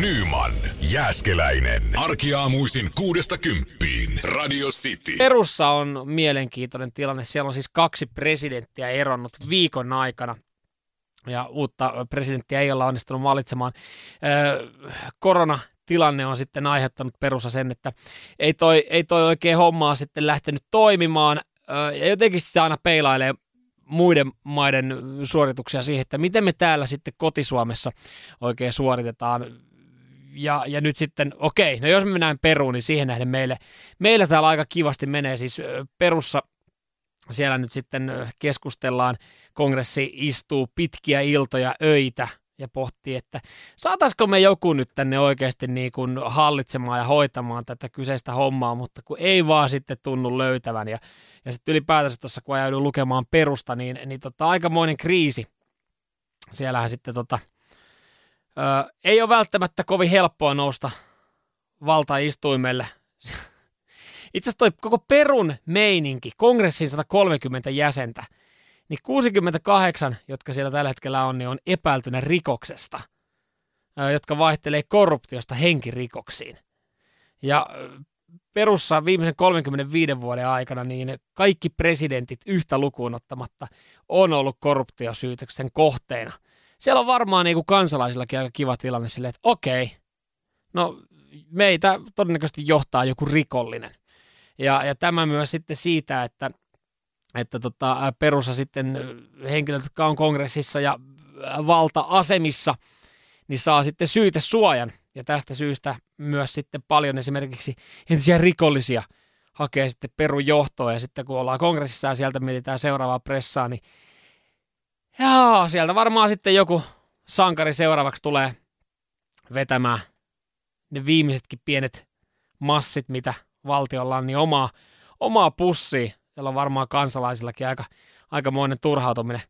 Nyman, Jääskeläinen. Arkiaamuisin kuudesta kymppiin. Radio City. Perussa on mielenkiintoinen tilanne. Siellä on siis kaksi presidenttiä eronnut viikon aikana. Ja uutta presidenttiä ei olla onnistunut valitsemaan. Öö, koronatilanne on sitten aiheuttanut perussa sen, että ei toi, ei toi oikein hommaa sitten lähtenyt toimimaan. Ja jotenkin se aina peilailee muiden maiden suorituksia siihen, että miten me täällä sitten kotisuomessa oikein suoritetaan ja, ja nyt sitten, okei, no jos me mennään Peruun, niin siihen nähden meille, meillä täällä aika kivasti menee, siis Perussa siellä nyt sitten keskustellaan, kongressi istuu pitkiä iltoja, öitä ja pohtii, että saataisiko me joku nyt tänne oikeasti niin kuin hallitsemaan ja hoitamaan tätä kyseistä hommaa, mutta kun ei vaan sitten tunnu löytävän ja, ja sitten ylipäätänsä tuossa kun ajaudun lukemaan perusta, niin, niin tota, aikamoinen kriisi. Siellähän sitten tota, Öö, ei ole välttämättä kovin helppoa nousta valtaistuimelle. Itse asiassa toi koko Perun meininki, kongressin 130 jäsentä, niin 68, jotka siellä tällä hetkellä on, niin on epäiltynä rikoksesta, jotka vaihtelee korruptiosta henkirikoksiin. Ja perussa viimeisen 35 vuoden aikana niin kaikki presidentit yhtä lukuun ottamatta on ollut korruptiosyytöksen kohteena – siellä on varmaan niin kuin kansalaisillakin aika kiva tilanne silleen, että okei, no meitä todennäköisesti johtaa joku rikollinen. Ja, ja tämä myös sitten siitä, että, että tota, perussa sitten henkilöt, jotka on kongressissa ja valta-asemissa, niin saa sitten syytä suojan. Ja tästä syystä myös sitten paljon esimerkiksi entisiä rikollisia hakee sitten perun johtoa. Ja sitten kun ollaan kongressissa ja sieltä mietitään seuraavaa pressaa, niin Joo, sieltä varmaan sitten joku sankari seuraavaksi tulee vetämään ne viimeisetkin pienet massit, mitä valtiolla on, niin omaa, omaa pussia. Siellä on varmaan kansalaisillakin aika, aikamoinen turhautuminen.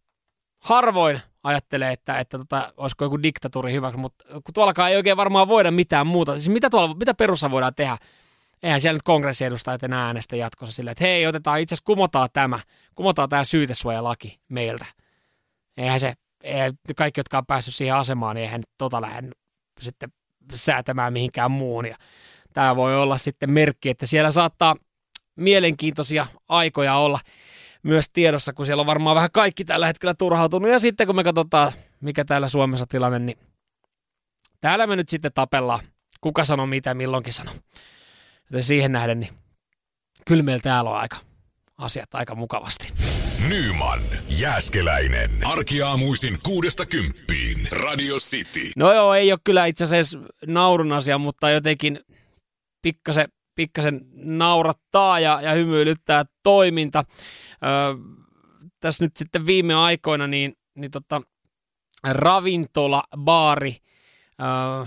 Harvoin ajattelee, että, että tota, olisiko joku diktatuuri hyväksi, mutta kun tuollakaan ei oikein varmaan voida mitään muuta. Siis mitä, tuolla, mitä perussa voidaan tehdä? Eihän siellä nyt kongressiedustajat enää äänestä jatkossa silleen, että hei, otetaan itse asiassa kumotaan tämä, kumotaan tämä syytesuojalaki meiltä eihän se, eihän kaikki, jotka on päässyt siihen asemaan, niin eihän tota lähde sitten säätämään mihinkään muun. Ja tämä voi olla sitten merkki, että siellä saattaa mielenkiintoisia aikoja olla myös tiedossa, kun siellä on varmaan vähän kaikki tällä hetkellä turhautunut. Ja sitten kun me katsotaan, mikä täällä Suomessa tilanne, niin täällä me nyt sitten tapellaan. Kuka sanoo mitä milloinkin sanoo. Joten siihen nähden, niin kyllä meillä täällä on aika asiat aika mukavasti. Nyman, Jääskeläinen. Arkiaamuisin kuudesta kymppiin. Radio City. No joo, ei ole kyllä itse asiassa naurun asia, mutta jotenkin pikkasen, pikkasen naurattaa ja, ja hymyilyttää toiminta. Öö, tässä nyt sitten viime aikoina niin, niin tota, ravintola, baari, öö,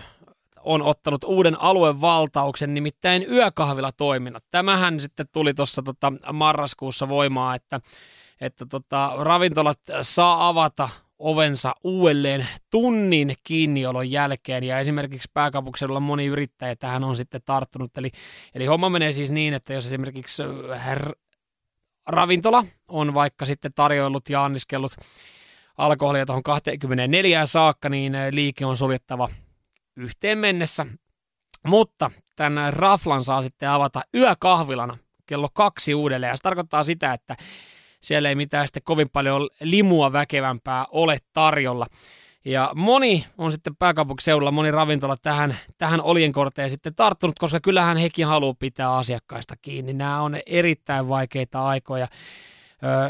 on ottanut uuden aluevaltauksen, nimittäin yökahvilatoiminnot. Tämähän sitten tuli tuossa tota marraskuussa voimaa, että että tota, ravintolat saa avata ovensa uudelleen tunnin kiinniolon jälkeen ja esimerkiksi pääkaupunkiseudulla moni yrittäjä tähän on sitten tarttunut. Eli, eli homma menee siis niin, että jos esimerkiksi her, ravintola on vaikka sitten tarjoillut ja anniskellut alkoholia tuohon 24 saakka, niin liike on suljettava yhteen mennessä. Mutta tämän raflan saa sitten avata yökahvilana kello kaksi uudelleen. Ja se tarkoittaa sitä, että siellä ei mitään sitten kovin paljon limua väkevämpää ole tarjolla. Ja moni on sitten pääkaupunkiseudulla, moni ravintola tähän, tähän oljenkorteen sitten tarttunut, koska kyllähän hekin haluaa pitää asiakkaista kiinni. Nämä on erittäin vaikeita aikoja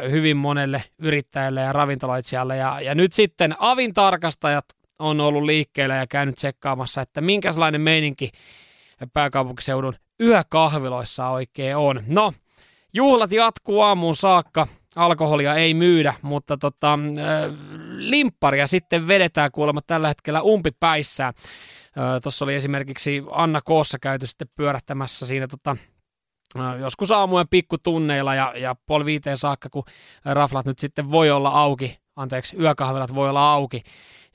ö, hyvin monelle yrittäjälle ja ravintoloitsijalle. Ja, ja nyt sitten avin tarkastajat on ollut liikkeellä ja käynyt tsekkaamassa, että minkälainen meininki pääkaupunkiseudun yökahviloissa oikein on. No, juhlat jatkuu aamuun saakka alkoholia ei myydä, mutta tota, limpparia sitten vedetään kuulemma tällä hetkellä umpipäissään. Tuossa oli esimerkiksi Anna Koossa käyty sitten pyörähtämässä siinä tota, joskus aamujen pikkutunneilla ja, ja puoli viiteen saakka, kun raflat nyt sitten voi olla auki, anteeksi, yökahvelat voi olla auki,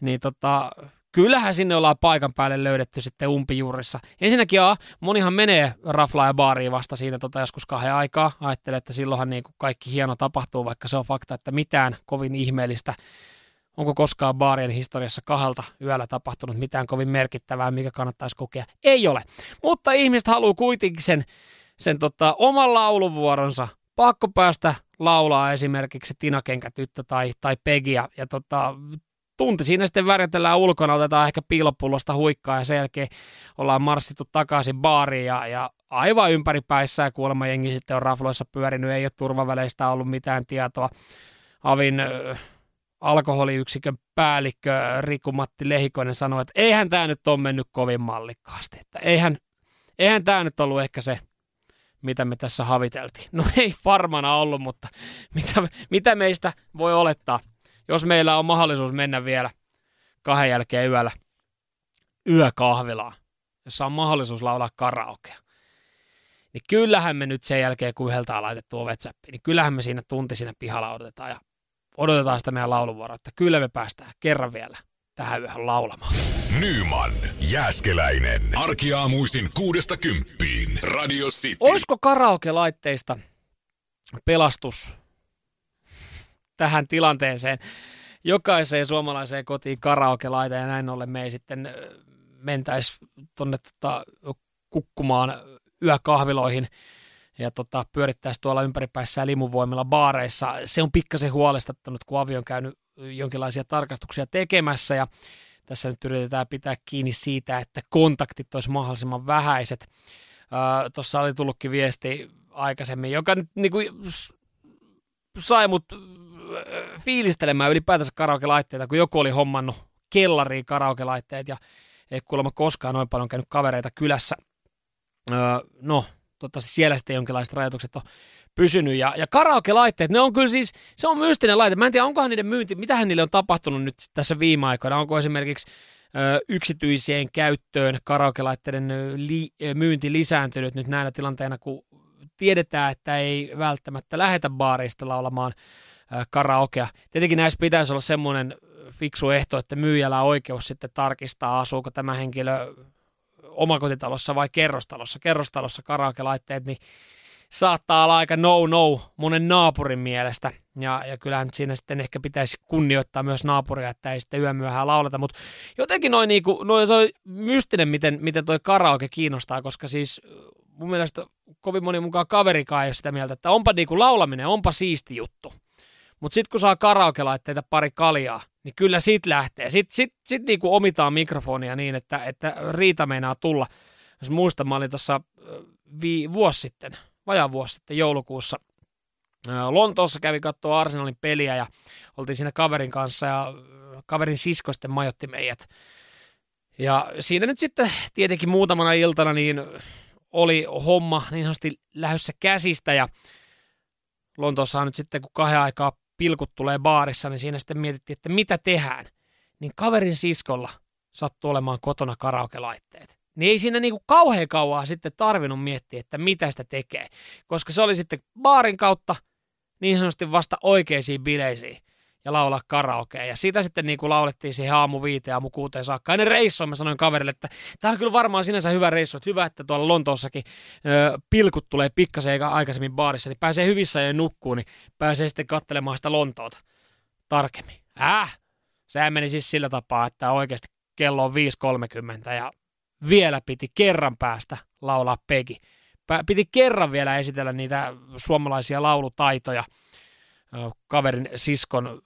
niin tota, kyllähän sinne ollaan paikan päälle löydetty sitten umpijuurissa. Ensinnäkin A, monihan menee raflaa ja baariin vasta siinä tota joskus kahden aikaa. Ajattelee, että silloinhan niin kuin kaikki hieno tapahtuu, vaikka se on fakta, että mitään kovin ihmeellistä Onko koskaan baarien historiassa kahdelta yöllä tapahtunut mitään kovin merkittävää, mikä kannattaisi kokea? Ei ole. Mutta ihmiset haluaa kuitenkin sen, sen tota, oman lauluvuoronsa. Pakko päästä laulaa esimerkiksi Tina Kenkätyttö tai, tai Peggy. Ja, ja tota, tunti siinä sitten värjätellään ulkona, otetaan ehkä piilopullosta huikkaa ja sen jälkeen ollaan marssittu takaisin baariin ja, ja aivan ympäripäissä ja kuulemma jengi sitten on rafloissa pyörinyt, ei ole turvaväleistä ollut mitään tietoa. Avin äh, alkoholiyksikön päällikkö Riku Matti Lehikoinen sanoi, että eihän tämä nyt ole mennyt kovin mallikkaasti, että eihän, eihän tämä nyt ollut ehkä se, mitä me tässä haviteltiin. No ei varmana ollut, mutta mitä, mitä meistä voi olettaa, jos meillä on mahdollisuus mennä vielä kahden jälkeen yöllä yökahvilaan, jossa on mahdollisuus laulaa karaokea. Niin kyllähän me nyt sen jälkeen, kun yhdeltä on laitettu WhatsAppiin, niin kyllähän me siinä tunti siinä pihalla odotetaan ja odotetaan sitä meidän lauluvuoroa, että kyllä me päästään kerran vielä tähän yöhön laulamaan. Nyman, Jääskeläinen. Arkiaamuisin kuudesta kymppiin. Radio City. Olisiko karaoke-laitteista pelastus tähän tilanteeseen? Jokaiseen suomalaiseen kotiin karaoke-laite ja näin ollen me ei sitten mentäisi tuonne tota, kukkumaan yökahviloihin ja tota, pyörittäisi tuolla ympäripäissä limuvoimilla baareissa. Se on pikkasen huolestuttanut, kun Avi on käynyt jonkinlaisia tarkastuksia tekemässä ja tässä nyt yritetään pitää kiinni siitä, että kontaktit olisi mahdollisimman vähäiset. Tuossa oli tullutkin viesti aikaisemmin, joka nyt niin kuin, sai mut fiilistelemään ylipäätänsä karaoke-laitteita, kun joku oli hommannut kellariin karaoke-laitteet ja ei kuulemma koskaan noin paljon käynyt kavereita kylässä. no, toivottavasti siellä sitten jonkinlaiset rajoitukset on pysynyt. Ja, ja karaoke-laitteet, ne on kyllä siis, se on mystinen laite. Mä en tiedä, onkohan niiden myynti, mitähän niille on tapahtunut nyt tässä viime aikoina. Onko esimerkiksi ö, yksityiseen käyttöön karaoke-laitteiden li, myynti lisääntynyt nyt näillä tilanteina, kun tiedetään, että ei välttämättä lähetä baarista laulamaan karaokea. Tietenkin näissä pitäisi olla semmoinen fiksu ehto, että myyjällä on oikeus sitten tarkistaa, asuuko tämä henkilö omakotitalossa vai kerrostalossa. Kerrostalossa karaoke-laitteet, niin saattaa olla aika no-no monen naapurin mielestä. Ja, ja kyllähän siinä sitten ehkä pitäisi kunnioittaa myös naapuria, että ei sitten yömyöhään lauleta. Mutta jotenkin noin niinku, noi toi mystinen, miten, miten toi karaoke kiinnostaa, koska siis mun mielestä kovin moni mukaan kaverikaan ei ole sitä mieltä, että onpa niinku laulaminen, onpa siisti juttu. Mutta sitten kun saa karaoke-laitteita pari kaljaa, niin kyllä sit lähtee. Sitten sit, sit niinku omitaan mikrofonia niin, että, että riita meinaa tulla. Jos muistan, mä olin tuossa vuosi sitten, vajaa vuosi sitten joulukuussa Lontoossa kävi katsoa Arsenalin peliä ja oltiin siinä kaverin kanssa ja kaverin sisko sitten majotti meidät. Ja siinä nyt sitten tietenkin muutamana iltana niin oli homma niin sanotusti lähdössä käsistä ja Lontoossa on nyt sitten kun kahden aikaa pilkut tulee baarissa, niin siinä sitten mietittiin, että mitä tehdään. Niin kaverin siskolla sattuu olemaan kotona karaoke-laitteet. Niin ei siinä niinku kauhean kauaa sitten tarvinnut miettiä, että mitä sitä tekee. Koska se oli sitten baarin kautta niin sanotusti vasta oikeisiin bileisiin ja laulaa karaokea. Ja siitä sitten niin kuin laulettiin siihen aamu viiteen, aamu kuuteen saakka. Ennen reissua mä sanoin kaverille, että tämä on kyllä varmaan sinänsä hyvä reissu, että hyvä, että tuolla Lontoossakin ö, pilkut tulee pikkasen eikä aikaisemmin baarissa, niin pääsee hyvissä ja nukkuu, niin pääsee sitten katselemaan sitä Lontoota tarkemmin. Äh, se meni siis sillä tapaa, että oikeasti kello on 5.30 ja vielä piti kerran päästä laulaa Pegi. Piti kerran vielä esitellä niitä suomalaisia laulutaitoja kaverin siskon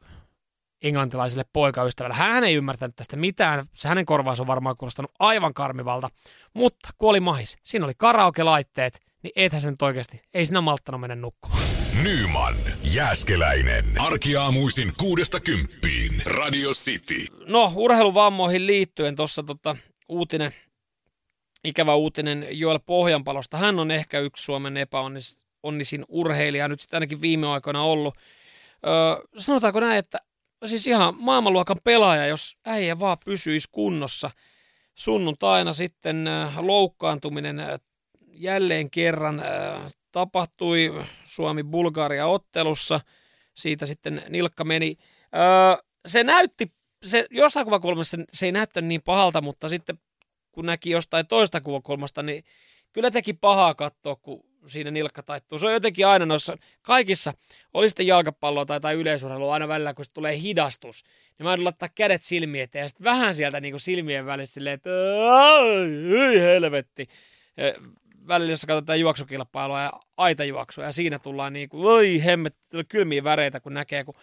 englantilaiselle poikaystävälle. Hän ei ymmärtänyt tästä mitään, se hänen korvaansa on varmaan kuulostanut aivan karmivalta, mutta kun oli mahis, siinä oli karaoke-laitteet, niin ethän sen oikeasti, ei sinä malttanut mennä nukkumaan. Nyman, Jääskeläinen. Arkiaamuisin kuudesta kymppiin. Radio City. No, urheiluvammoihin liittyen tuossa tota, uutinen, ikävä uutinen Joel Pohjanpalosta. Hän on ehkä yksi Suomen epäonnisin urheilija, nyt sitten ainakin viime aikoina ollut. Öö, sanotaanko näin, että siis ihan maailmanluokan pelaaja, jos äijä vaan pysyisi kunnossa. Sunnuntaina sitten loukkaantuminen jälleen kerran tapahtui Suomi-Bulgaria-ottelussa. Siitä sitten nilkka meni. Se näytti, se, jossain kuvakulmassa se ei näyttänyt niin pahalta, mutta sitten kun näki jostain toista kuvakulmasta, niin kyllä teki pahaa katsoa, kun siinä nilkka taittuu. Se on jotenkin aina noissa kaikissa, oli sitten jalkapalloa tai, tai yleisurheilua, aina välillä kun tulee hidastus, niin mä en laittaa kädet silmiä eteen ja sitten vähän sieltä niin kuin silmien välissä silleen, että ei helvetti. Ja välillä, jos katsotaan juoksukilpailua ja aitajuoksua ja siinä tullaan niin kuin, oi hemmet, kylmiä väreitä, kun näkee, kun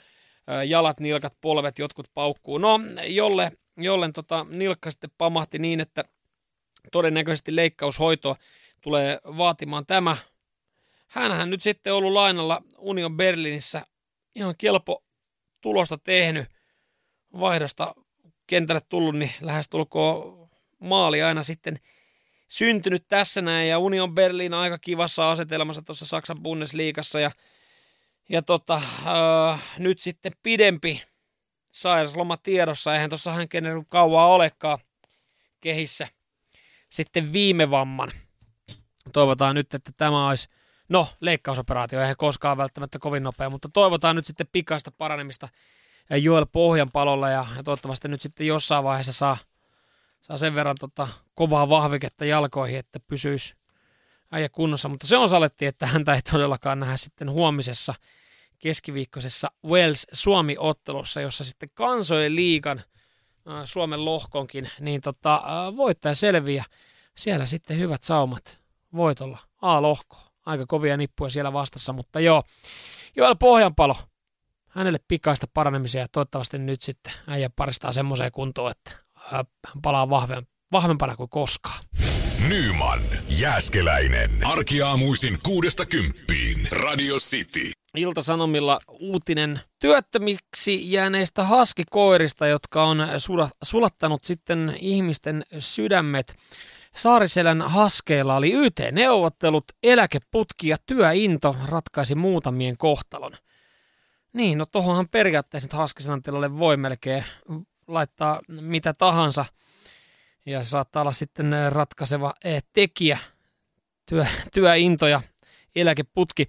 jalat, nilkat, polvet, jotkut paukkuu. No, jolle, jollen tota, nilkka sitten pamahti niin, että todennäköisesti leikkaushoitoa tulee vaatimaan tämä. Hänhän nyt sitten ollut lainalla Union Berlinissä ihan kelpo tulosta tehnyt. Vaihdosta kentälle tullut, niin lähestulkoon maali aina sitten syntynyt tässä näin. Ja Union Berlin aika kivassa asetelmassa tuossa Saksan Bundesliigassa. Ja, ja tota, äh, nyt sitten pidempi sairasloma tiedossa. Eihän tuossa hän kauaa olekaan kehissä sitten viime vamman. Toivotaan nyt, että tämä olisi, no leikkausoperaatio eihän koskaan välttämättä kovin nopea, mutta toivotaan nyt sitten pikaista paranemista Joel palolla ja, ja toivottavasti nyt sitten jossain vaiheessa saa, saa sen verran tota, kovaa vahviketta jalkoihin, että pysyisi äijä kunnossa, mutta se on saletti, että häntä ei todellakaan nähdä sitten huomisessa keskiviikkoisessa Wales-Suomi-ottelussa, jossa sitten kansojen liigan – Suomen lohkonkin, niin tota, voittaja selviää. Siellä sitten hyvät saumat voitolla. A-lohko. Aika kovia nippuja siellä vastassa, mutta joo. Joel Pohjanpalo. Hänelle pikaista paranemisia ja toivottavasti nyt sitten äijä paristaa semmoiseen kuntoon, että hän palaa vahvempana kuin koskaan. Nyman, Jääskeläinen. Arkiaamuisin kuudesta kymppiin. Radio City. Ilta-Sanomilla uutinen työttömiksi jääneistä haskikoirista, jotka on sulattanut sitten ihmisten sydämet. Saariselän haskeilla oli YT-neuvottelut, eläkeputki ja työinto ratkaisi muutamien kohtalon. Niin, no tohonhan periaatteessa nyt tilalle voi melkein laittaa mitä tahansa. Ja se saattaa olla sitten ratkaiseva eh, tekijä, työ, työinto ja eläkeputki.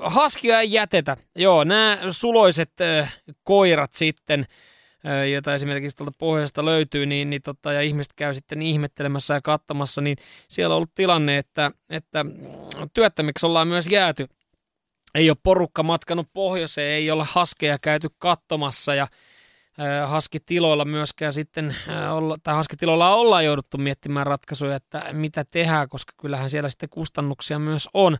Haskia ei jätetä. Joo, nämä suloiset ö, koirat sitten, ö, joita esimerkiksi tuolta pohjasta löytyy, niin, niin tota, ja ihmiset käy sitten ihmettelemässä ja katsomassa, niin siellä on ollut tilanne, että, että työttömiksi ollaan myös jääty. Ei ole porukka matkanut pohjoiseen, ei ole haskeja käyty katsomassa ja haskitiloilla myöskään sitten, tai haskitiloilla ollaan jouduttu miettimään ratkaisuja, että mitä tehdään, koska kyllähän siellä sitten kustannuksia myös on.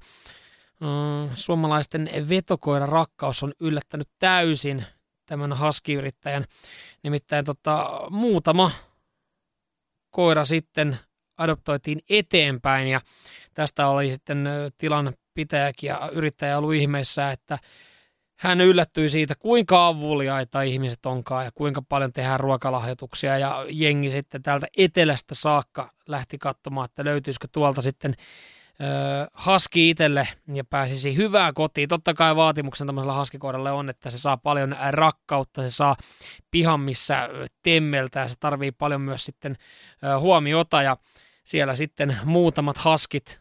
Suomalaisten vetokoira rakkaus on yllättänyt täysin tämän haskiyrittäjän. Nimittäin tota, muutama koira sitten adoptoitiin eteenpäin ja tästä oli sitten tilan pitäjäkin ja yrittäjä ollut ihmeessä, että hän yllättyi siitä, kuinka avuliaita ihmiset onkaan ja kuinka paljon tehdään ruokalahjoituksia. Ja jengi sitten täältä etelästä saakka lähti katsomaan, että löytyisikö tuolta sitten haski itselle ja pääsisi hyvää kotiin. Totta kai vaatimuksen tämmöisellä haskikoiralle on, että se saa paljon rakkautta, se saa pihan, missä temmeltä ja se tarvii paljon myös sitten huomiota ja siellä sitten muutamat haskit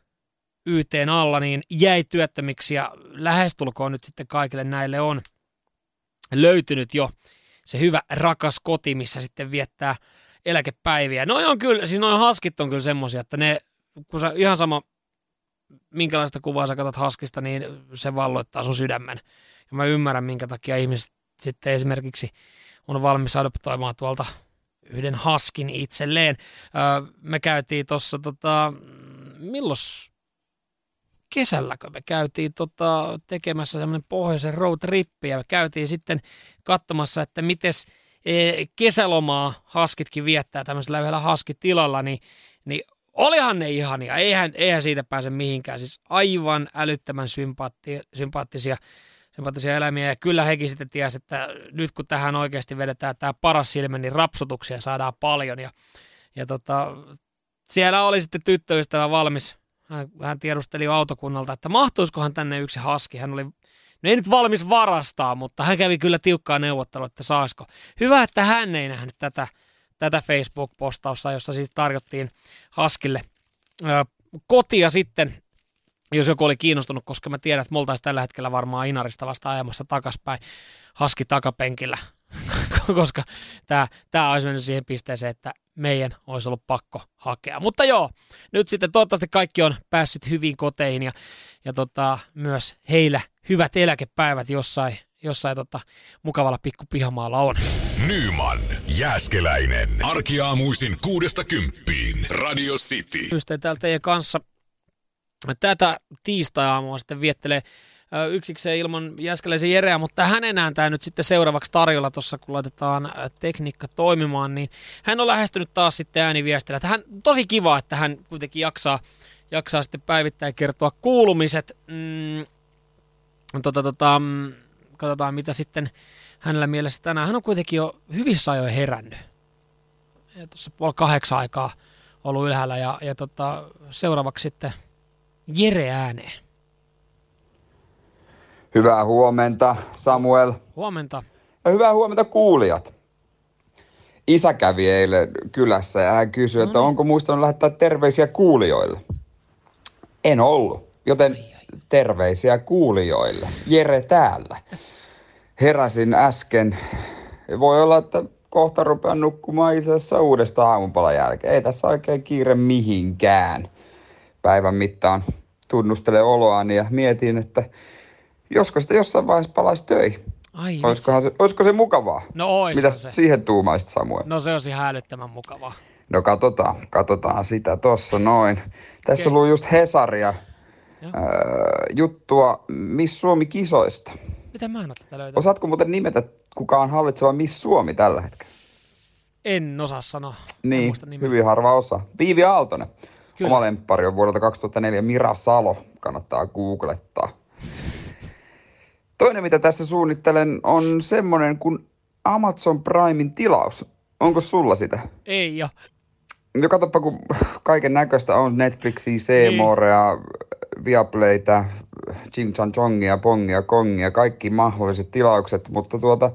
YTn alla, niin jäi työttömiksi ja lähestulkoon nyt sitten kaikille näille on löytynyt jo se hyvä rakas koti, missä sitten viettää eläkepäiviä. No on kyllä, siis noin haskit on kyllä semmosia, että ne, kun sä ihan sama, minkälaista kuvaa sä katsot haskista, niin se valloittaa sun sydämen. Ja mä ymmärrän, minkä takia ihmiset sitten esimerkiksi on valmis adoptoimaan tuolta yhden haskin itselleen. Öö, me käytiin tuossa, tota, milloin kesälläkö me käytiin tota, tekemässä semmoinen pohjoisen road trippi ja me käytiin sitten katsomassa, että miten e, kesälomaa haskitkin viettää tämmöisellä yhdellä haskitilalla, niin, niin olihan ne ihania, eihän, eihän siitä pääse mihinkään, siis aivan älyttömän sympaatti, sympaattisia, sympaattisia eläimiä. Ja kyllä hekin sitten tiesi, että nyt kun tähän oikeasti vedetään tämä paras silmä, niin rapsutuksia saadaan paljon. Ja, ja tota, siellä oli sitten tyttöystävä valmis. Hän, hän tiedusteli autokunnalta, että mahtuisikohan tänne yksi haski. Hän oli No ei nyt valmis varastaa, mutta hän kävi kyllä tiukkaa neuvottelua, että saisiko. Hyvä, että hän ei nähnyt tätä, tätä Facebook-postausta, jossa siis tarjottiin Haskille ö, kotia sitten, jos joku oli kiinnostunut, koska mä tiedän, että me tällä hetkellä varmaan Inarista vasta ajamassa takaspäin Haski takapenkillä, koska tämä, tämä olisi mennyt siihen pisteeseen, että meidän olisi ollut pakko hakea. Mutta joo, nyt sitten toivottavasti kaikki on päässyt hyvin koteihin ja, ja tota, myös heillä hyvät eläkepäivät jossain, jossain tota, mukavalla pikku pihamaalla on. Nyman, Jääskeläinen. Arkiaamuisin kuudesta kymppiin. Radio City. Ystävät täällä teidän kanssa tätä tiistai-aamua sitten viettelee yksikseen ilman Jäskeläisen Jereä, mutta hänen ääntää nyt sitten seuraavaksi tarjolla tuossa, kun laitetaan tekniikka toimimaan, niin hän on lähestynyt taas sitten ääniviestillä. Että hän, tosi kiva, että hän kuitenkin jaksaa, jaksaa sitten päivittäin kertoa kuulumiset. Mm, tota, tota, mm, katsotaan, mitä sitten hänellä mielessä tänään. Hän on kuitenkin jo hyvissä ajoin herännyt. Ja tuossa puoli kahdeksan aikaa ollut ylhäällä ja, ja tota, seuraavaksi sitten Jere ääneen. Hyvää huomenta, Samuel. Huomenta. Ja hyvää huomenta kuulijat. Isä kävi eilen kylässä ja hän kysyi, no että niin. onko muistanut lähettää terveisiä kuulijoille. En ollut, joten terveisiä kuulijoille. Jere täällä. Heräsin äsken. Voi olla, että kohta rupean nukkumaan isässä uudestaan aamupalan jälkeen. Ei tässä oikein kiire mihinkään. Päivän mittaan tunnustele oloani ja mietin, että josko sitä jossain vaiheessa palaisi töihin. Ai, Olisikohan se, olisiko se mukavaa? No Mitä se. siihen tuumaisit Samuel? No se olisi ihan älyttömän mukavaa. No katsotaan, katsotaan sitä tossa noin. Tässä okay. on just Hesaria äh, juttua Miss Suomi-kisoista. Mitä mä en ole tätä löytänyt? Osaatko muuten nimetä, kuka on hallitseva Miss Suomi tällä hetkellä? En osaa sanoa. Niin, hyvin harva osa. Viivi Aaltonen. Kyllä. Oma lemppari on vuodelta 2004 Mira Salo. Kannattaa googlettaa. Toinen, mitä tässä suunnittelen, on semmonen kuin Amazon Primein tilaus. Onko sulla sitä? Ei jo. No katsoppa, kun kaiken näköistä on Netflixia, Seemorea, niin. Viaplaytä, Ching Chan Chongia, Pongia, Kongia, kaikki mahdolliset tilaukset, mutta tuota,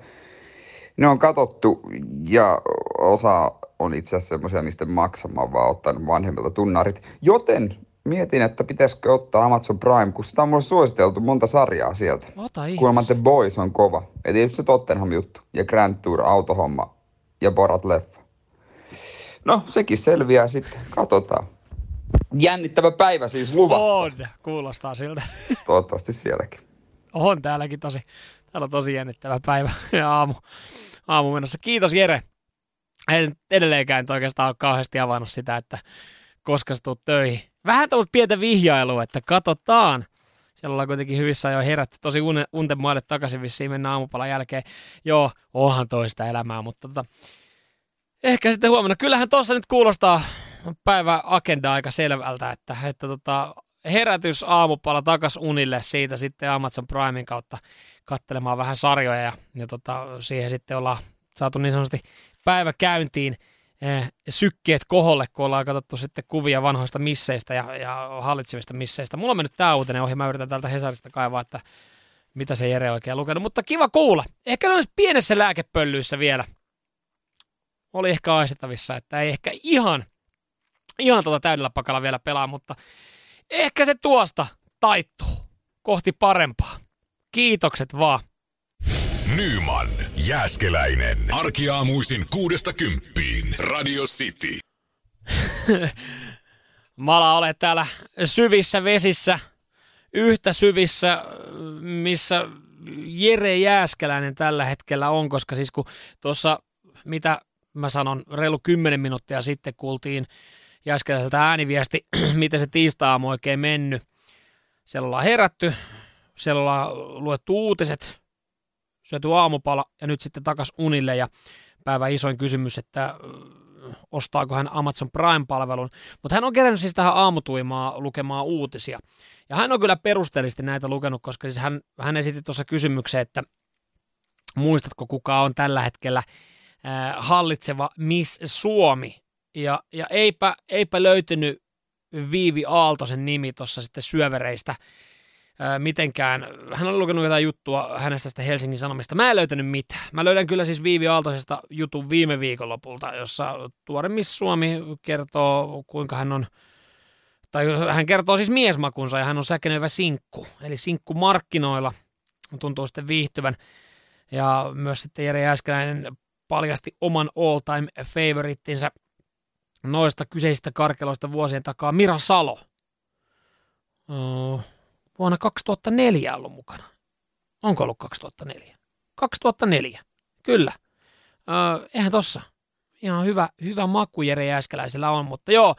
ne on katottu ja osa on itse asiassa semmoisia, mistä maksamaan vaan ottanut vanhemmilta tunnarit. Joten mietin, että pitäisikö ottaa Amazon Prime, kun sitä on mulle suositeltu monta sarjaa sieltä. Ota Kuulemma The Boys on kova. Ja tietysti se Tottenham juttu. Ja Grand Tour, autohomma ja Borat leffa. No, sekin selviää sitten. Katsotaan. Jännittävä päivä siis luvassa. On, kuulostaa siltä. Toivottavasti sielläkin. On täälläkin tosi. Täällä on tosi jännittävä päivä ja aamu, aamu menossa. Kiitos Jere. En edelleenkään oikeastaan ole kauheasti avannut sitä, että koska sä tulet töihin. Vähän tuollaista pientä vihjailua, että katsotaan. Siellä ollaan kuitenkin hyvissä jo herätty tosi unten maille takaisin vissiin mennään aamupalan jälkeen. Joo, onhan toista elämää, mutta tota, ehkä sitten huomenna. Kyllähän tuossa nyt kuulostaa päivä agenda aika selvältä, että, että tota, herätys aamupala takas unille siitä sitten Amazon Primein kautta katselemaan vähän sarjoja ja, ja tota, siihen sitten ollaan saatu niin sanotusti päivä käyntiin eh, sykkeet koholle, kun ollaan katsottu sitten kuvia vanhoista misseistä ja, ja hallitsevista misseistä. Mulla on mennyt tämä uutinen ohi, mä yritän täältä Hesarista kaivaa, että mitä se Jere oikein lukenut, mutta kiva kuulla. Ehkä olisi pienessä lääkepöllyissä vielä. Oli ehkä aistettavissa, että ei ehkä ihan, ihan tuota täydellä pakalla vielä pelaa, mutta ehkä se tuosta taittuu kohti parempaa. Kiitokset vaan. Nyman, Jääskeläinen. Arkiaamuisin kuudesta kymppiin. Radio City. Mala, olet täällä syvissä vesissä, yhtä syvissä, missä Jere Jääskeläinen tällä hetkellä on, koska siis kun tuossa, mitä mä sanon, reilu 10 minuuttia sitten kuultiin Jääskeläiseltä ääniviesti, miten se tiistaa oikein mennyt. Siellä ollaan herätty, siellä ollaan luettu uutiset, syöty aamupala ja nyt sitten takas unille ja päivän isoin kysymys, että ostaako hän Amazon Prime-palvelun. Mutta hän on kerännyt siis tähän aamutuimaa lukemaan uutisia. Ja hän on kyllä perusteellisesti näitä lukenut, koska siis hän, hän esitti tuossa kysymyksen, että muistatko kuka on tällä hetkellä äh, hallitseva Miss Suomi. Ja, ja eipä, eipä löytynyt Viivi Aaltosen nimi tuossa sitten syövereistä mitenkään. Hän on lukenut jotain juttua hänestä sitä Helsingin Sanomista. Mä en löytänyt mitään. Mä löydän kyllä siis Viivi Aaltoisesta jutun viime viikonlopulta, jossa tuore Miss Suomi kertoo, kuinka hän on tai hän kertoo siis miesmakunsa ja hän on säkenevä sinkku, eli sinkku markkinoilla tuntuu sitten viihtyvän. Ja myös sitten Jere Jääskeläinen paljasti oman all-time favorittinsa noista kyseisistä karkeloista vuosien takaa Mira Salo. vuonna 2004 ollut mukana. Onko ollut 2004? 2004, kyllä. Öö, eihän tossa. Ihan hyvä, hyvä maku Jere Jääskeläisellä on, mutta joo,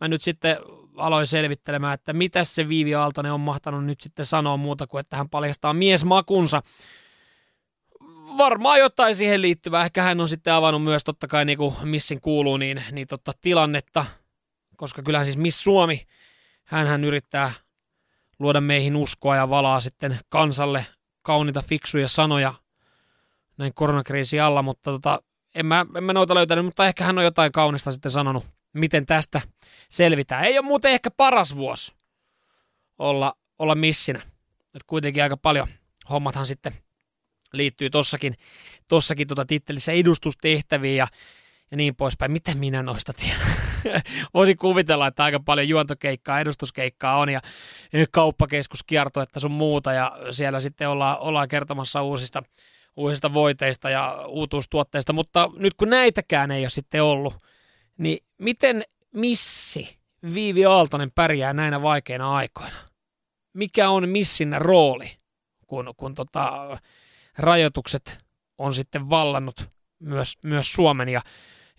mä nyt sitten aloin selvittelemään, että mitä se Viivi Aaltonen on mahtanut nyt sitten sanoa muuta kuin, että hän paljastaa miesmakunsa. Varmaan jotain siihen liittyvää. Ehkä hän on sitten avannut myös totta kai niin kuin missin kuuluu, niin, niin totta tilannetta, koska kyllähän siis Miss Suomi, hän yrittää luoda meihin uskoa ja valaa sitten kansalle kauniita fiksuja sanoja näin koronakriisi alla, mutta tota, en, mä, en mä noita löytänyt, mutta ehkä hän on jotain kaunista sitten sanonut, miten tästä selvitään. Ei ole muuten ehkä paras vuosi olla, olla missinä. Et kuitenkin aika paljon hommathan sitten liittyy tossakin, tossakin tota tittelissä edustustehtäviin ja, ja niin poispäin. Mitä minä noista tiedän? Voisin kuvitella, että aika paljon juontokeikkaa, edustuskeikkaa on ja kauppakeskuskiertoetta sun muuta ja siellä sitten ollaan, ollaan kertomassa uusista, uusista voiteista ja uutuustuotteista, mutta nyt kun näitäkään ei ole sitten ollut, niin miten missi Viivi Aaltonen pärjää näinä vaikeina aikoina? Mikä on missin rooli, kun, kun tota, rajoitukset on sitten vallannut myös, myös Suomen ja,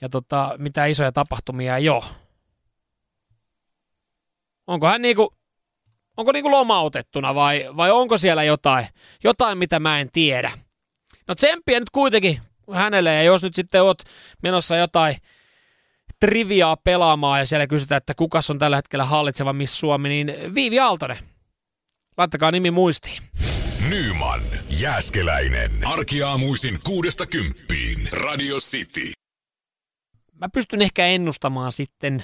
ja tota, mitä isoja tapahtumia ei ole? Onko hän niinku, onko niinku lomautettuna vai, vai onko siellä jotain, jotain, mitä mä en tiedä? No tsemppiä nyt kuitenkin hänelle, ja jos nyt sitten oot menossa jotain triviaa pelaamaan ja siellä kysytään, että kuka on tällä hetkellä hallitseva Miss Suomi, niin Viivi Aaltonen. Laittakaa nimi muistiin. Nyman, Jääskeläinen. Arkiaamuisin kuudesta kymppiin. Radio City. Mä pystyn ehkä ennustamaan sitten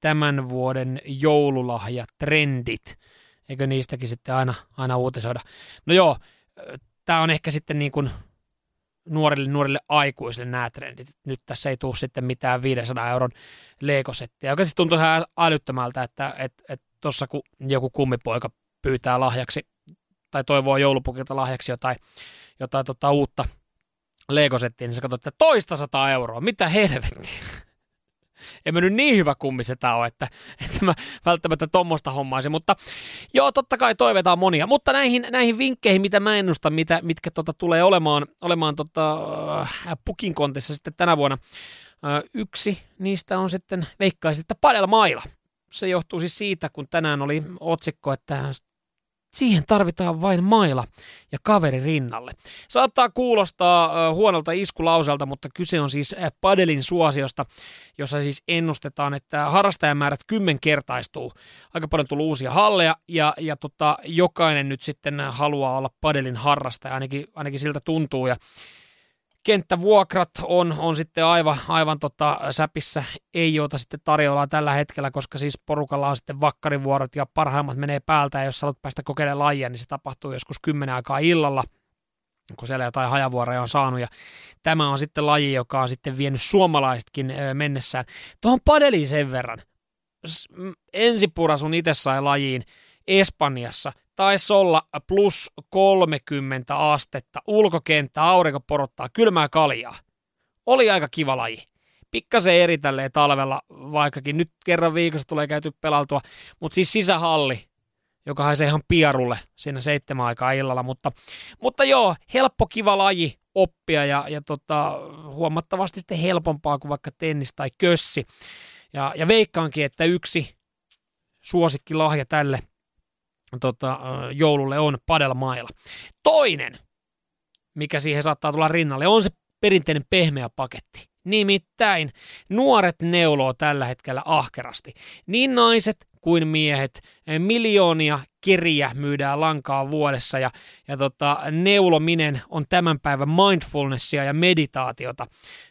tämän vuoden joululahjatrendit. Eikö niistäkin sitten aina, aina uutisoida? No joo, tämä on ehkä sitten niin kuin nuorille, nuorille aikuisille nämä trendit. Nyt tässä ei tule sitten mitään 500 euron leikosettiä, joka tuntuu ihan älyttömältä, että tuossa et, kun joku kummipoika pyytää lahjaksi tai toivoo joulupukilta lahjaksi jotain, jotain tota uutta leikosettiä, niin sä katsot, että toista sataa euroa, mitä helvettiä? En mä nyt niin hyvä kummisetä ole, että, että mä välttämättä tuommoista hommaisin, mutta joo, totta kai toivetaan monia, mutta näihin, näihin vinkkeihin, mitä mä ennustan, mitä, mitkä tota, tulee olemaan, olemaan tota, äh, pukinkontissa sitten tänä vuonna, äh, yksi niistä on sitten, veikkaisin, että Padel Maila. Se johtuu siis siitä, kun tänään oli otsikko, että Siihen tarvitaan vain maila ja kaveri rinnalle. Saattaa kuulostaa huonolta iskulauselta, mutta kyse on siis padelin suosiosta, jossa siis ennustetaan, että harrastajamäärät kymmenkertaistuu. Aika paljon tullut uusia halleja ja, ja tota, jokainen nyt sitten haluaa olla padelin harrastaja, ainakin, ainakin siltä tuntuu. Ja kenttävuokrat on, on sitten aivan, aivan tota säpissä, ei jota sitten tarjolla tällä hetkellä, koska siis porukalla on sitten vakkarivuorot ja parhaimmat menee päältä ja jos haluat päästä kokeilemaan lajia, niin se tapahtuu joskus kymmenen aikaa illalla kun siellä jotain hajavuoroja on saanut. Ja tämä on sitten laji, joka on sitten vienyt suomalaisetkin mennessään. Tuohon padeliin sen verran. Ensipura sun itse sai lajiin Espanjassa – taisi olla plus 30 astetta, ulkokenttä, aurinko porottaa, kylmää kaljaa. Oli aika kiva laji. Pikkasen eri tälleen talvella, vaikkakin nyt kerran viikossa tulee käyty pelautua, mutta siis sisähalli, joka haisee ihan pierulle siinä seitsemän aikaa illalla, mutta, mutta joo, helppo kiva laji oppia ja, ja tota, huomattavasti sitten helpompaa kuin vaikka tennis tai kössi. Ja, ja veikkaankin, että yksi suosikkilahja tälle tota, joululle on padelmailla. Toinen, mikä siihen saattaa tulla rinnalle, on se perinteinen pehmeä paketti. Nimittäin nuoret neuloo tällä hetkellä ahkerasti. Niin naiset kuin miehet. Miljoonia keriä myydään lankaa vuodessa ja, ja tota, neulominen on tämän päivän mindfulnessia ja meditaatiota.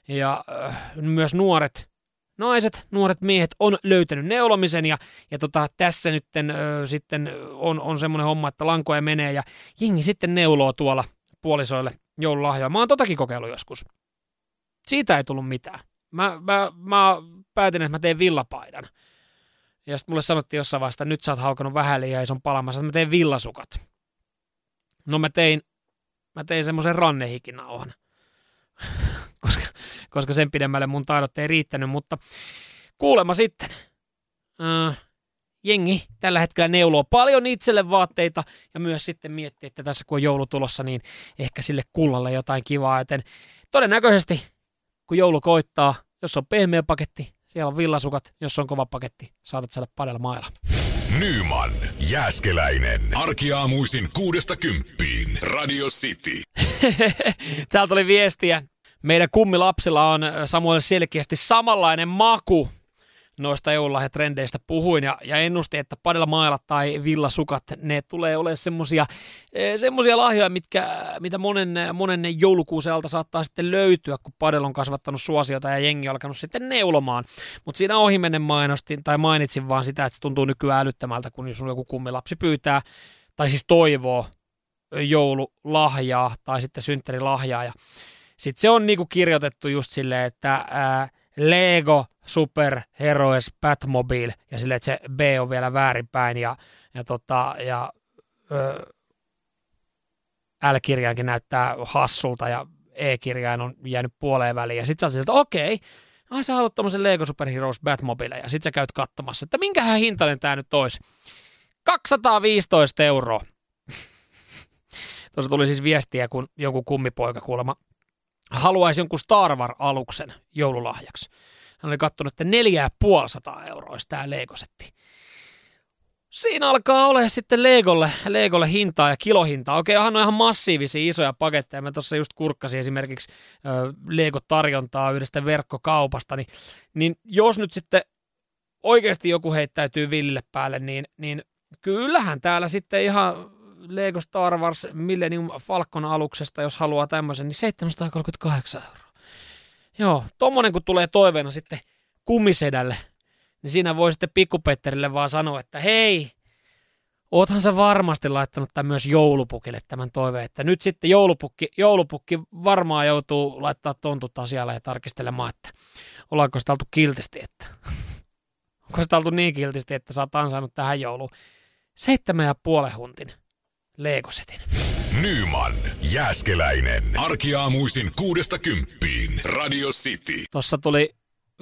Ja äh, myös nuoret naiset, nuoret miehet on löytänyt neulomisen ja, ja tota, tässä nyt ö, sitten on, on semmoinen homma, että lankoja menee ja jengi sitten neuloo tuolla puolisoille joululahjoja. Mä oon totakin kokeillut joskus. Siitä ei tullut mitään. Mä, mä, mä päätin, että mä teen villapaidan. Ja sitten mulle sanottiin jossain vaiheessa, että nyt sä oot haukannut vähän liian ison palamassa, että mä teen villasukat. No mä tein, mä tein semmoisen rannehikinauhan. Koska, koska sen pidemmälle mun taidot ei riittänyt, mutta kuulemma sitten äh, jengi tällä hetkellä neuloo paljon itselle vaatteita ja myös sitten miettii, että tässä kun on joulu tulossa, niin ehkä sille kullalle jotain kivaa, joten todennäköisesti kun joulu koittaa, jos on pehmeä paketti, siellä on villasukat, jos on kova paketti, saatat saada padella mailla. Nyman, Jääskeläinen. Arkiaamuisin kuudesta kymppiin. Radio City. Täältä oli viestiä. Meidän kummilapsilla on Samuel selkeästi samanlainen maku noista joululahjatrendeistä puhuin ja, ja ennustin, että padella mailat tai villasukat, ne tulee olemaan semmosia, eh, semmosia lahjoja, mitkä, mitä monen, monen joulukuusen alta saattaa sitten löytyä, kun padel on kasvattanut suosiota ja jengi on alkanut sitten neulomaan. Mutta siinä ohimennen mainostin tai mainitsin vaan sitä, että se tuntuu nykyään älyttömältä, kun jos joku kummilapsi pyytää tai siis toivoo joululahjaa tai sitten synttärilahjaa ja sitten se on niinku kirjoitettu just silleen, että ää, Lego Super Heroes Batmobile ja sille, että se B on vielä väärinpäin ja, ja, tota, ja ö, L-kirjainkin näyttää hassulta ja E-kirjain on jäänyt puoleen väliin ja sitten sä että okei, ai sä haluat tommosen Lego Super Heroes Batmobile ja sit sä käyt katsomassa, että minkähän hintainen tää nyt olisi. 215 euroa. Tuossa tuli siis viestiä, kun joku kummipoika kuulemma haluaisi jonkun Star Wars-aluksen joululahjaksi. Hän oli katsonut, että 4500 euroa tämä Lego-setti. Siinä alkaa olla sitten Legolle, Legolle hintaa ja kilohintaa. Okei, onhan on ihan massiivisia isoja paketteja. Mä tuossa just kurkkasin esimerkiksi Lego-tarjontaa yhdestä verkkokaupasta. Niin, niin jos nyt sitten oikeasti joku heittäytyy villille päälle, niin, niin kyllähän täällä sitten ihan Lego Star Wars Millennium Falcon aluksesta, jos haluaa tämmöisen, niin 738 euroa. Joo, tommonen kun tulee toiveena sitten kummisedälle, niin siinä voi sitten pikkupetterille vaan sanoa, että hei, oothan sä varmasti laittanut tämän myös joulupukille tämän toiveen, että nyt sitten joulupukki, joulupukki varmaan joutuu laittaa tontut asialle ja tarkistelemaan, että ollaanko sitä oltu kiltisti, että onko sitä oltu niin kiltisti, että sä oot ansainnut tähän jouluun seitsemän ja puolen huntin Legosetin. Nyman, Jääskeläinen. Arkiaamuisin kuudesta kymppiin. Radio City. Tuossa tuli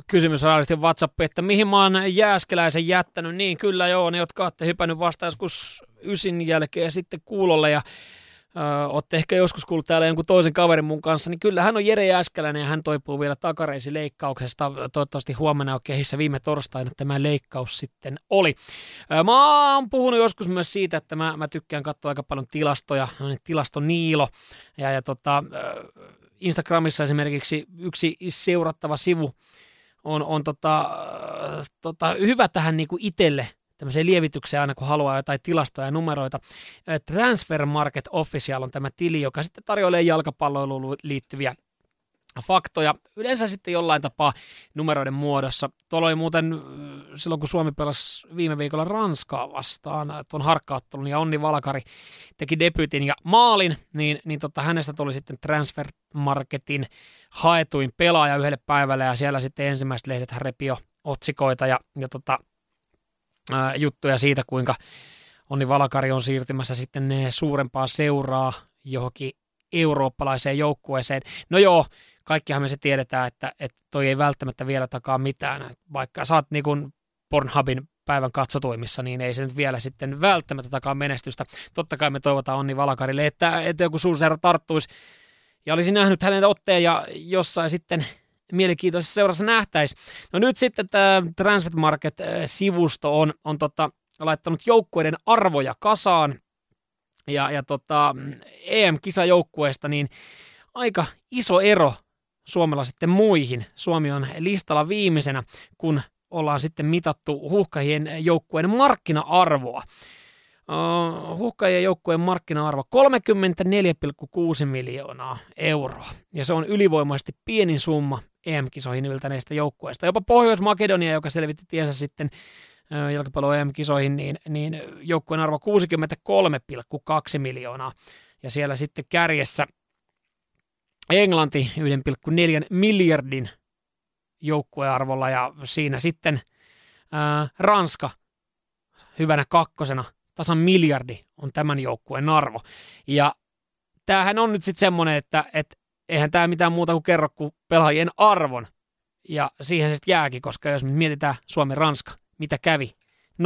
kysymys raalistin WhatsApp, että mihin mä oon Jääskeläisen jättänyt. Niin kyllä joo, ne jotka olette hypännyt vasta joskus ysin jälkeen sitten kuulolle ja Olette ehkä joskus kuullut täällä jonkun toisen kaverin mun kanssa, niin kyllä hän on Jere Jääskeläinen ja hän toipuu vielä takareisileikkauksesta. Toivottavasti huomenna on kehissä viime torstaina tämä leikkaus sitten oli. Mä oon puhunut joskus myös siitä, että mä, mä tykkään katsoa aika paljon tilastoja, tilastoniilo. Ja, ja tota, Instagramissa esimerkiksi yksi seurattava sivu on, on tota, tota, hyvä tähän niin itselle tämmöiseen lievitykseen aina, kun haluaa jotain tilastoja ja numeroita. Transfer Market Official on tämä tili, joka sitten tarjoilee jalkapalloiluun liittyviä faktoja, yleensä sitten jollain tapaa numeroiden muodossa. Tuolla oli muuten silloin, kun Suomi pelasi viime viikolla Ranskaa vastaan tuon harkkaattelun ja Onni Valkari teki debyytin ja maalin, niin, niin tota, hänestä tuli sitten Transfer Marketin haetuin pelaaja yhdelle päivälle ja siellä sitten ensimmäiset lehdet repi jo otsikoita ja, ja tota, juttuja siitä, kuinka Onni Valakari on siirtymässä sitten suurempaa seuraa johonkin eurooppalaiseen joukkueeseen. No joo, kaikkihan me se tiedetään, että, että toi ei välttämättä vielä takaa mitään. Vaikka sä oot niin kuin Pornhubin päivän katsotuimissa, niin ei se nyt vielä sitten välttämättä takaa menestystä. Totta kai me toivotaan Onni Valakarille, että, että joku suurseura tarttuisi ja olisi nähnyt hänen otteen ja jossain sitten mielenkiintoisessa seurassa nähtäisi. No nyt sitten tämä Transfer Market-sivusto on, on tota, laittanut joukkueiden arvoja kasaan ja, ja tota, EM-kisajoukkueesta, niin aika iso ero Suomella sitten muihin. Suomi on listalla viimeisenä, kun ollaan sitten mitattu huuhkajien joukkueen markkina-arvoa. Uh, huuhkajien joukkueen markkina-arvo 34,6 miljoonaa euroa. Ja se on ylivoimaisesti pienin summa EM-kisoihin yltäneistä joukkueista. Jopa Pohjois-Makedonia, joka selvitti tiensä sitten jalkapallo EM-kisoihin, niin, niin joukkueen arvo 63,2 miljoonaa. Ja siellä sitten kärjessä Englanti 1,4 miljardin joukkuearvolla ja siinä sitten ää, Ranska hyvänä kakkosena tasan miljardi on tämän joukkueen arvo. Ja tämähän on nyt sitten semmoinen, että, että eihän tämä mitään muuta kuin kerro kuin pelaajien arvon. ja siihen sitten jääkin, koska jos me mietitään Suomi-Ranska, mitä kävi 0-2,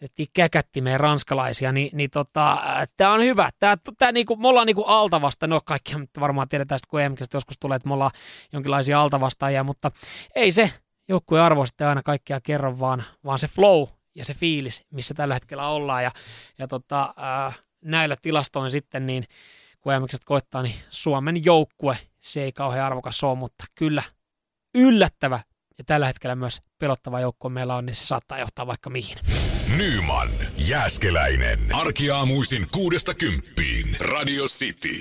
että käkätti meidän ranskalaisia, niin, niin tota, tämä on hyvä. Tää, tää, niinku, me ollaan niinku altavasta, no kaikki varmaan tiedetään, että kun EM joskus tulee, että me ollaan jonkinlaisia altavastaajia, mutta ei se joukkueen arvo sitten aina kaikkia kerran, vaan, vaan se flow ja se fiilis, missä tällä hetkellä ollaan. Ja, ja tota, ää, näillä tilastoin sitten, niin kun EM koittaa, niin Suomen joukkue, se ei kauhean arvokas ole, mutta kyllä yllättävä ja tällä hetkellä myös pelottava joukko meillä on, niin se saattaa johtaa vaikka mihin. Nyman, Jääskeläinen. Arkiaamuisin kuudesta kymppiin. Radio City.